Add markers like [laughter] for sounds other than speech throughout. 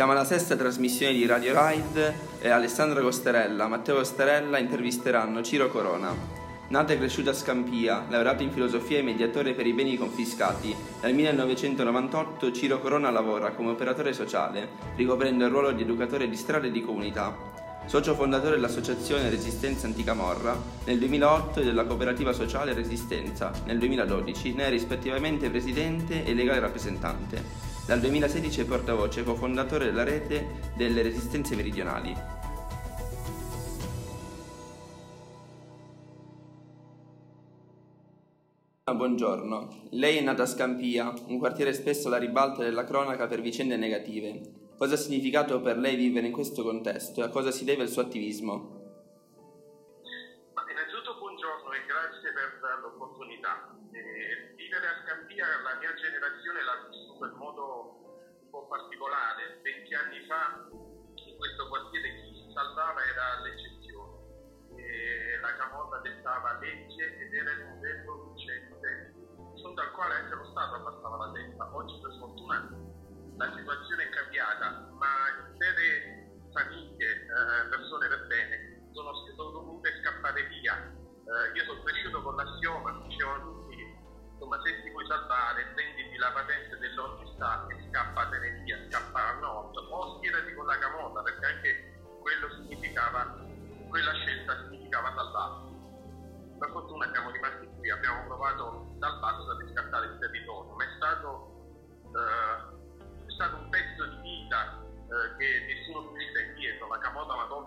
Siamo alla sesta trasmissione di Radio Ride e Alessandro Costerella, Matteo Costerella intervisteranno Ciro Corona. Nato e cresciuto a Scampia, laureato in filosofia e mediatore per i beni confiscati, dal 1998 Ciro Corona lavora come operatore sociale, ricoprendo il ruolo di educatore di strade e di comunità. Socio fondatore dell'associazione Resistenza Anticamorra, nel 2008 e della cooperativa sociale Resistenza, nel 2012 ne è rispettivamente presidente e legale rappresentante. Dal 2016 è portavoce e cofondatore della rete delle resistenze meridionali. Buongiorno, lei è nata a Scampia, un quartiere spesso alla ribalta della cronaca per vicende negative. Cosa ha significato per lei vivere in questo contesto e a cosa si deve il suo attivismo? Al quale anche lo Stato abbassava la testa. Oggi per fortuna la situazione è cambiata,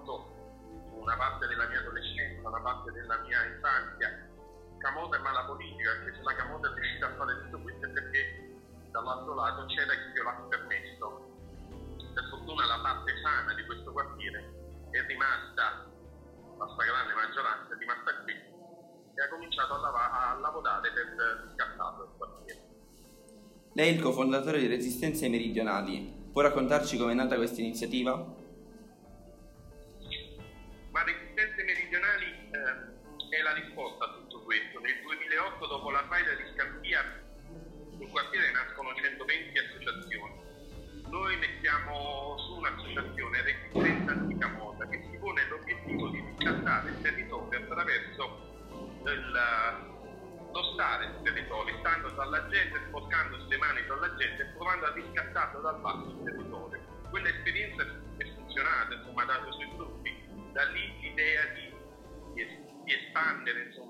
tolto una parte della mia adolescenza, una parte della mia infanzia, Camota è mala politica, perché se la Camota è riuscita a fare tutto questo è perché dall'altro lato c'era chi glielo ha permesso. Per fortuna la parte sana di questo quartiere è rimasta, la stragrande maggioranza è rimasta qui e ha cominciato a, lav- a lavorare per riscattarlo il quartiere. Lei è il cofondatore di Resistenze Meridionali. Può raccontarci come è nata questa iniziativa?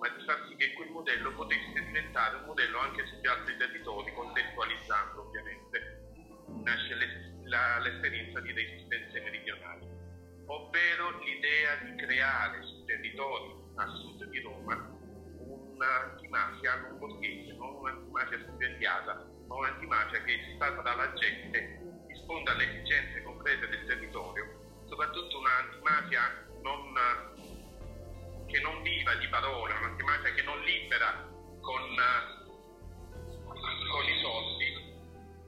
Di far sì che quel modello potesse diventare un modello anche sugli altri territori, contestualizzando ovviamente, nasce l'esperienza di resistenze meridionali, ovvero l'idea di creare sui territori a sud di Roma un'antimafia non borghese, non un'antimafia stipendiata, ma un'antimafia che è stata dalla gente, risponde alle esigenze concrete del territorio, soprattutto un'antimafia non viva di parole, un'antimafia che non libera con, con i soldi,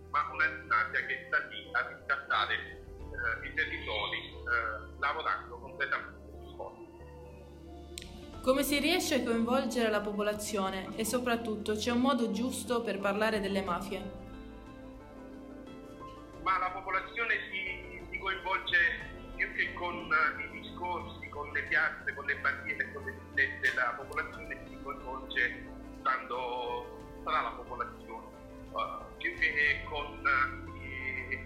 ma un'antimafia che sta lì a riscattare eh, i territori eh, lavorando completamente su soldi. Come si riesce a coinvolgere la popolazione e soprattutto c'è un modo giusto per parlare delle mafie? Ma la popolazione si, si coinvolge più che con i discorsi con le piazze, con le bandiere, con le villette, la popolazione si coinvolge stando tra la popolazione, uh, più che con uh, i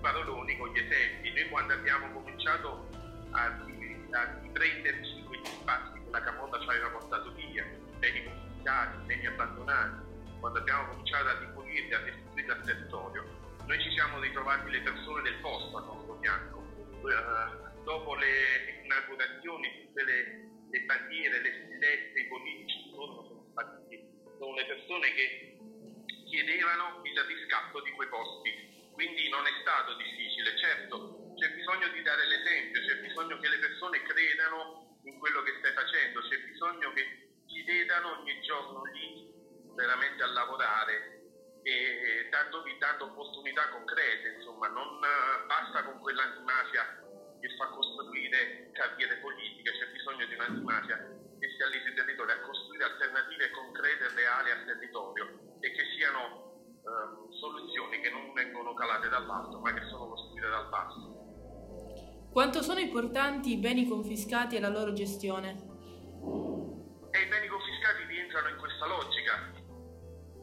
paroloni, con gli esempi. Noi quando abbiamo cominciato a, a riprenderci quegli spazi che la Camota ci aveva portato via, beni confiscati, beni abbandonati, quando abbiamo cominciato a ripulirli, a restituirli al territorio, noi ci siamo ritrovati le persone del posto al nostro fianco. Uh, dopo le inaugurazioni, tutte le, le bandiere, le stillette, i politici sono stati sono le persone che chiedevano il riscatto di quei posti. Quindi non è stato difficile, certo c'è bisogno di dare l'esempio, c'è bisogno che le persone credano in quello che stai facendo, c'è bisogno che ti vedano ogni giorno lì veramente a lavorare e dando, dando opportunità concrete, insomma, non basta con quell'antimafia che fa costruire carriere politiche, c'è bisogno di un'antimafia che sia lì sul territorio a costruire alternative concrete e reali al territorio e che siano eh, soluzioni che non vengono calate dall'alto ma che sono costruite dal basso. Quanto sono importanti i beni confiscati e la loro gestione? E i beni confiscati rientrano in questa logica.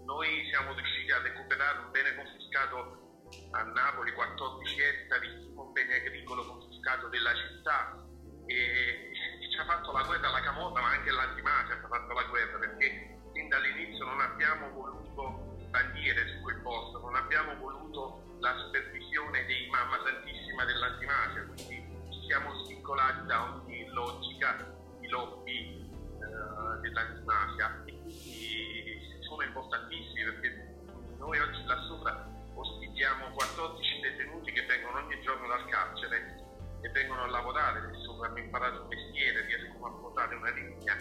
Noi siamo riusciti a recuperare un bene confiscato a Napoli, 14 ettari, un bene agricolo confiscato della città e ci ha fatto la guerra alla Camorra ma anche l'antimafia ci ha fatto la guerra perché fin dall'inizio non abbiamo voluto bandiere su quel posto, non abbiamo voluto la supervisione e vengono a lavorare, adesso hanno imparato un mestiere, riescono a portare una linea.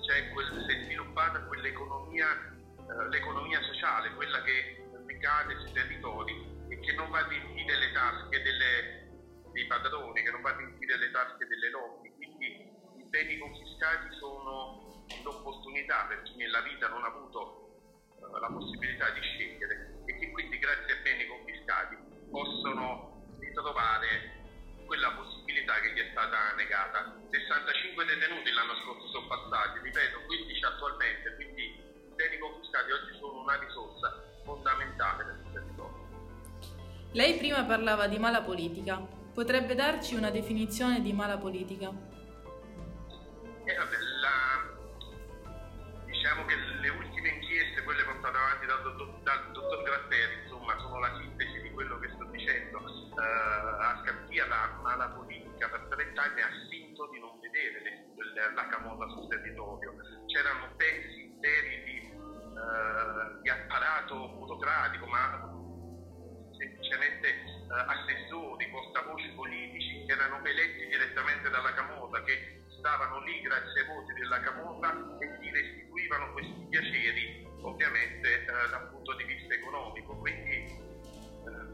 Cioè quel, si è sviluppata quell'economia, eh, l'economia sociale, quella che ricade sui territori e che non va a riempire le tasche delle, dei padroni, che non va a riempire le tasche delle lobby. Quindi i beni confiscati sono l'opportunità per chi nella vita non ha avuto eh, la possibilità di scegliere e che quindi grazie ai beni confiscati possono ritrovare quella possibilità che gli è stata negata. 65 detenuti l'anno scorso sono passati, ripeto, 15 attualmente, quindi i beni confiscati oggi sono una risorsa fondamentale per il territorio. Lei prima parlava di mala politica. Potrebbe darci una definizione di mala politica? Eh, vabbè, la... diciamo che le ultime inchieste, quelle portate avanti dal dottor, dal dottor Gratteri, insomma, sono la la camorra sul territorio. C'erano pezzi interi di, uh, di apparato burocratico, ma semplicemente uh, assessori, portavoci politici che erano eletti direttamente dalla camorra, che stavano lì grazie ai voti della camorra e si restituivano questi piaceri ovviamente dal punto di vista economico. Quindi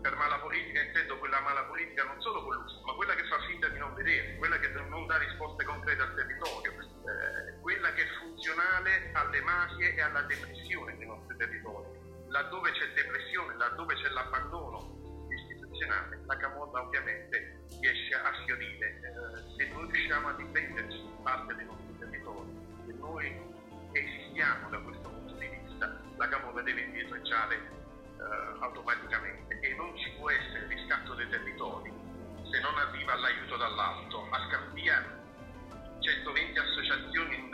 per mala politica intendo quella mala politica non solo con l'uso, ma quella che fa finta di non vedere, quella che non dà risposte concrete al territorio, eh, quella che è funzionale alle mafie e alla depressione dei nostri territori. Laddove c'è depressione, laddove c'è l'abbandono istituzionale, la camorra ovviamente riesce a fiorire. Eh, se noi riusciamo a difenderci parte dei nostri territori, se noi esistiamo da questo punto di vista, la camorra deve indietreggiare Uh, automaticamente non ci può essere riscatto dei territori se non arriva l'aiuto dall'alto. A Scampia 120 associazioni in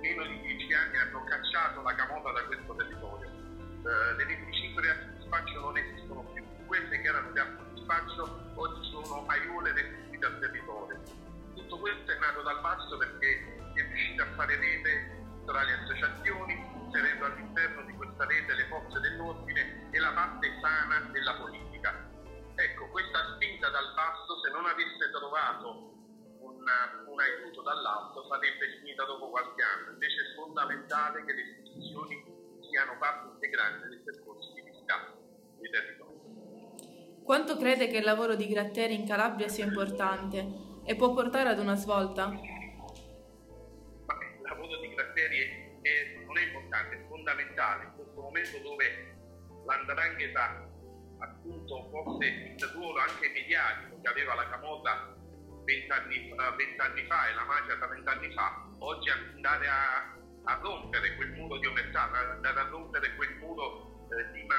meno di 10 anni hanno cacciato la camota da questo territorio. Uh, le 25 reati di spaccio non esistono più, quelle che erano reati di spaccio oggi sono aiuole restituite al territorio. Tutto questo è nato dal basso perché è riuscito a fare rete tra le associazioni, inserendo all'interno di questa rete le forze dell'ordine e la parte sana della politica. Ecco, questa spinta dal basso, se non avesse trovato una, un aiuto dall'alto, sarebbe finita dopo qualche anno. Invece è fondamentale che le istituzioni siano parte integrante dei percorsi di riscatto dei territori. Quanto crede che il lavoro di Gratteri in Calabria sia importante e può portare ad una svolta? Ma il lavoro di Gratteri è, è, non è importante, è fondamentale in questo momento dove l'andrangheta appunto forse il ruolo anche mediatico che aveva la Camorra vent'anni, vent'anni fa e la mafia 30 anni fa, oggi andare a, a rompere quel muro di omertà, andare a rompere quel muro eh, di, ma,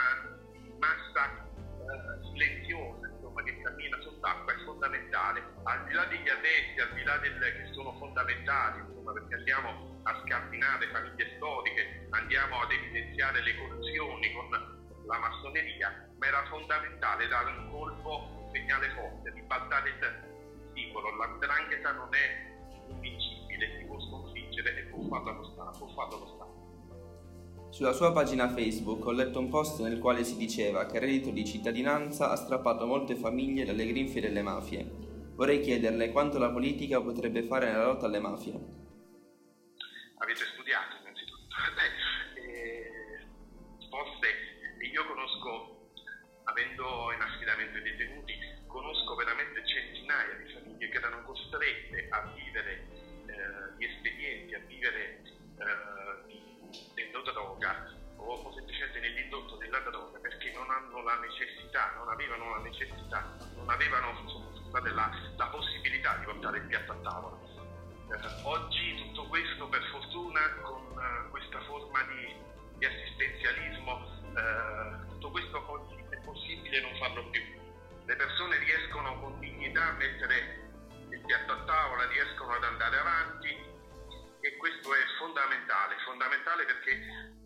di, massa eh, silenziosa insomma, che cammina sott'acqua è fondamentale. Al di là degli addetti, al di là delle che sono fondamentali, insomma, perché andiamo a scardinare famiglie storiche, andiamo ad evidenziare le corruzioni con la massoneria, ma era fondamentale dare un colpo, un segnale forte, ribaltare il simbolo. L'andrangheta non è invincibile, si può sconfiggere e può farlo lo Stato. Può farlo lo Stato. Sulla sua pagina Facebook ho letto un post nel quale si diceva che il reddito di cittadinanza ha strappato molte famiglie dalle grinfie delle mafie. Vorrei chiederle quanto la politica potrebbe fare nella lotta alle mafie. Avete studiato innanzitutto. [laughs] Beh, eh, risposte io conosco, avendo in affidamento i detenuti, conosco veramente centinaia di famiglie che erano costrette a vivere eh, di espedienti, a vivere eh, dell'endodroga o, o semplicemente nell'indotto della droga perché non hanno la necessità, non avevano la necessità, non avevano la, la, possibilità di portare il piatto a tavola. Eh, oggi tutto questo per fortuna con uh, questa ad andare avanti e questo è fondamentale, fondamentale perché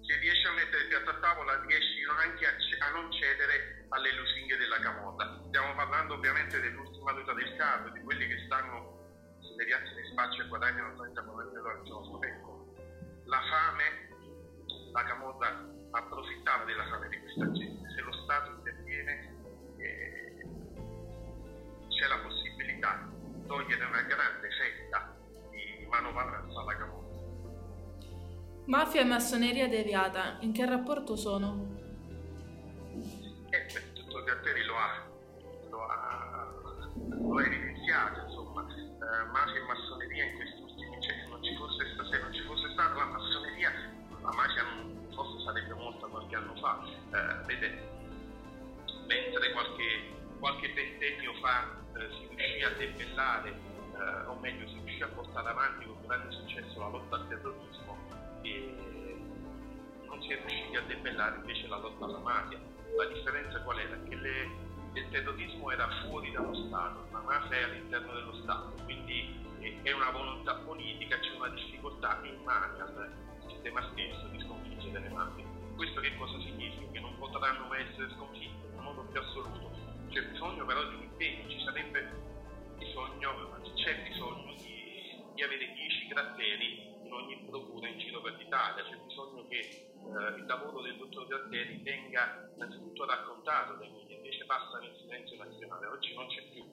se riesci a mettere il piatto a tavola riesci anche a, a non cedere alle lusinghe della camorra. Stiamo parlando ovviamente dell'ultima ruta del caso, di quelli che stanno sulle piazze di spaccio e guadagnano 30 km al giorno. Ecco, la fame, la camorra approfittava della fame di questa gente. Mafia e massoneria deviata, in che rapporto sono? Eh, tutto Gatteri lo ha, lo ha, lo ha evidenziato, insomma, eh, mafia e massoneria in questi ultimi cioè, non ci fosse, se non ci fosse stata la massoneria, la mafia forse sarebbe morta qualche anno fa. Eh, vede, mentre qualche, qualche ventennio fa eh, si riuscì a debellare, eh, o meglio si riuscì a portare avanti con grande successo la lotta al terrorismo, e non si è riusciti a debellare invece la lotta alla mafia. La differenza qual era? Che le, il terrorismo era fuori dallo Stato, la mafia è all'interno dello Stato, quindi è una volontà politica, c'è una difficoltà immane al sistema stesso di sconfiggere le mafie. Questo che cosa significa? Che non potranno mai essere sconfitte in modo più assoluto. C'è bisogno però di un impegno, ci sarebbe bisogno, c'è bisogno di, di avere 10 gratteri ogni procura in giro per l'Italia, c'è bisogno che eh, il lavoro del dottor Galtieri venga innanzitutto raccontato dai media, invece passa nel silenzio nazionale, oggi non c'è più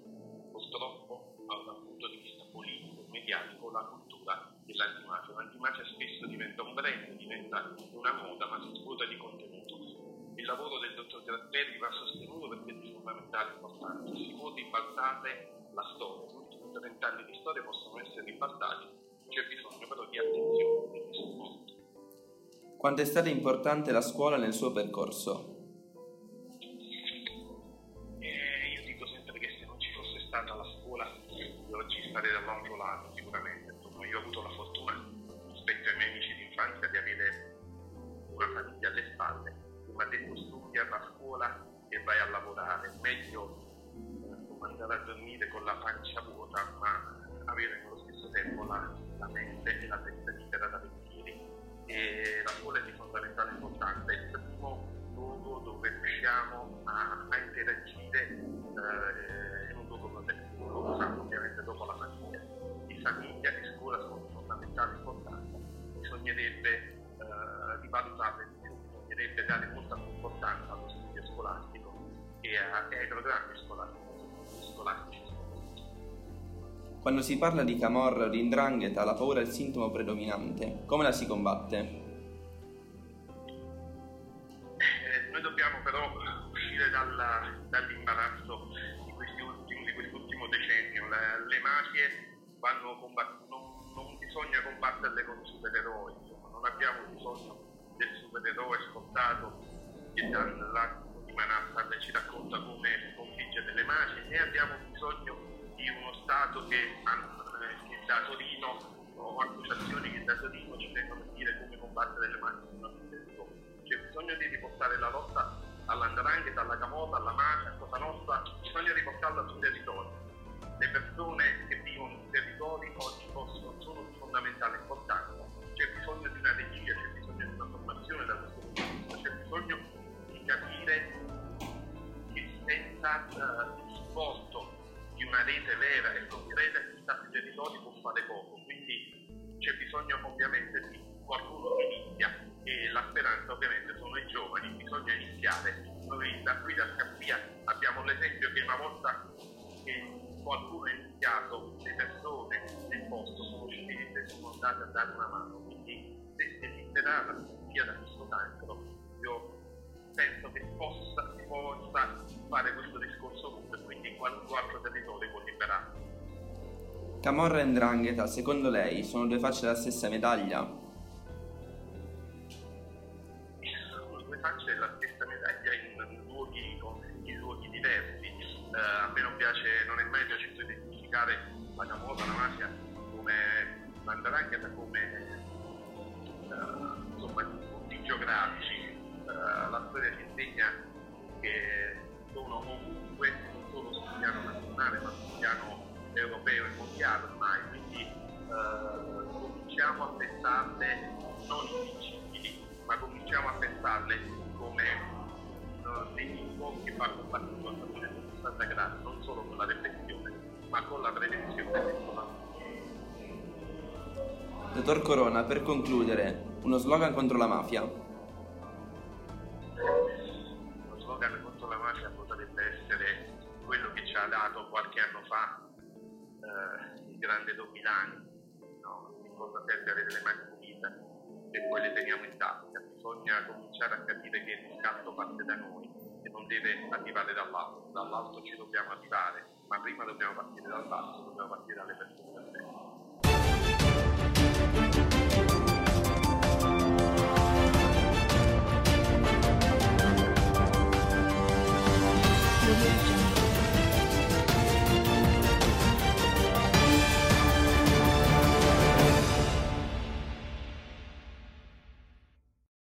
purtroppo dal punto di vista politico, mediatico, la cultura dell'antimafia. L'antimafia spesso diventa un brand, diventa una moda, ma si svuota di contenuto. Il lavoro del dottor Gratteri va sostenuto perché è di fondamentale importanza. Si può ribaltare la storia, gli ultimi 30 anni di storia possono essere ribaltati c'è bisogno però di attenzione. Quanto è stata importante la scuola nel suo percorso? Eh, io dico sempre che se non ci fosse stata la scuola, io oggi starei dall'altro lato sicuramente. Io ho avuto la fortuna rispetto ai miei amici di infanzia di avere una famiglia alle spalle. Come ha detto studia a scuola e vai a lavorare. Meglio eh, andare a dormire con la pancia vuota, ma avere nello stesso tempo la la mente e la testa libera da pensieri. E la scuola è di fondamentale importanza, è il primo luogo dove riusciamo a, a interagire eh, in un luogo sanno ovviamente dopo la famiglia. Di famiglia e scuola sono di fondamentale importanza, bisognerebbe eh, rivalutarle di bisognerebbe dare quando si parla di camorra o di indrangheta, la paura è il sintomo predominante. Come la si combatte? Che, eh, che da Torino o associazioni che da Torino ci vengono a dire come combattere le mafie C'è bisogno di riportare la lotta all'andrangheta, alla camota, alla mafia, a Cosa Nostra, bisogna riportarla sul territorio. Le persone che vivono sui territori oggi possono, sono di fondamentale importanza. C'è bisogno di una regia, c'è bisogno di una formazione da questo punto di vista, c'è bisogno di capire che senza uh, il supporto di una rete vera e concreta in tanti fare poco, quindi c'è bisogno ovviamente di qualcuno che inizia e la speranza ovviamente sono i giovani, bisogna iniziare. Noi da qui da Scappia abbiamo l'esempio che una volta che qualcuno ha iniziato, le persone nel posto sono scese, sono andate a dare una mano, quindi se si inizierà la Scappia da questo cancro, io penso che possa, si possa fare questo discorso ovunque, quindi qualunque altro. Camorra e Ndrangheta, secondo lei, sono due facce della stessa medaglia? Pensarle non invincibili, ma cominciamo a pensarle come degli incontri che parte di una 360 gradi, non solo con la riflessione, ma con la prevenzione e con la Dottor Corona, per concludere, uno slogan contro la mafia. Lo slogan contro la mafia potrebbe essere quello che ci ha dato qualche anno fa eh, il grande Domilani, no? cosa serve avere le mani poi le teniamo in tasca. Bisogna cominciare a capire che il riscatto parte da noi e non deve arrivare dall'alto. Dall'alto ci dobbiamo arrivare, ma prima dobbiamo partire dal basso, dobbiamo partire dalle persone per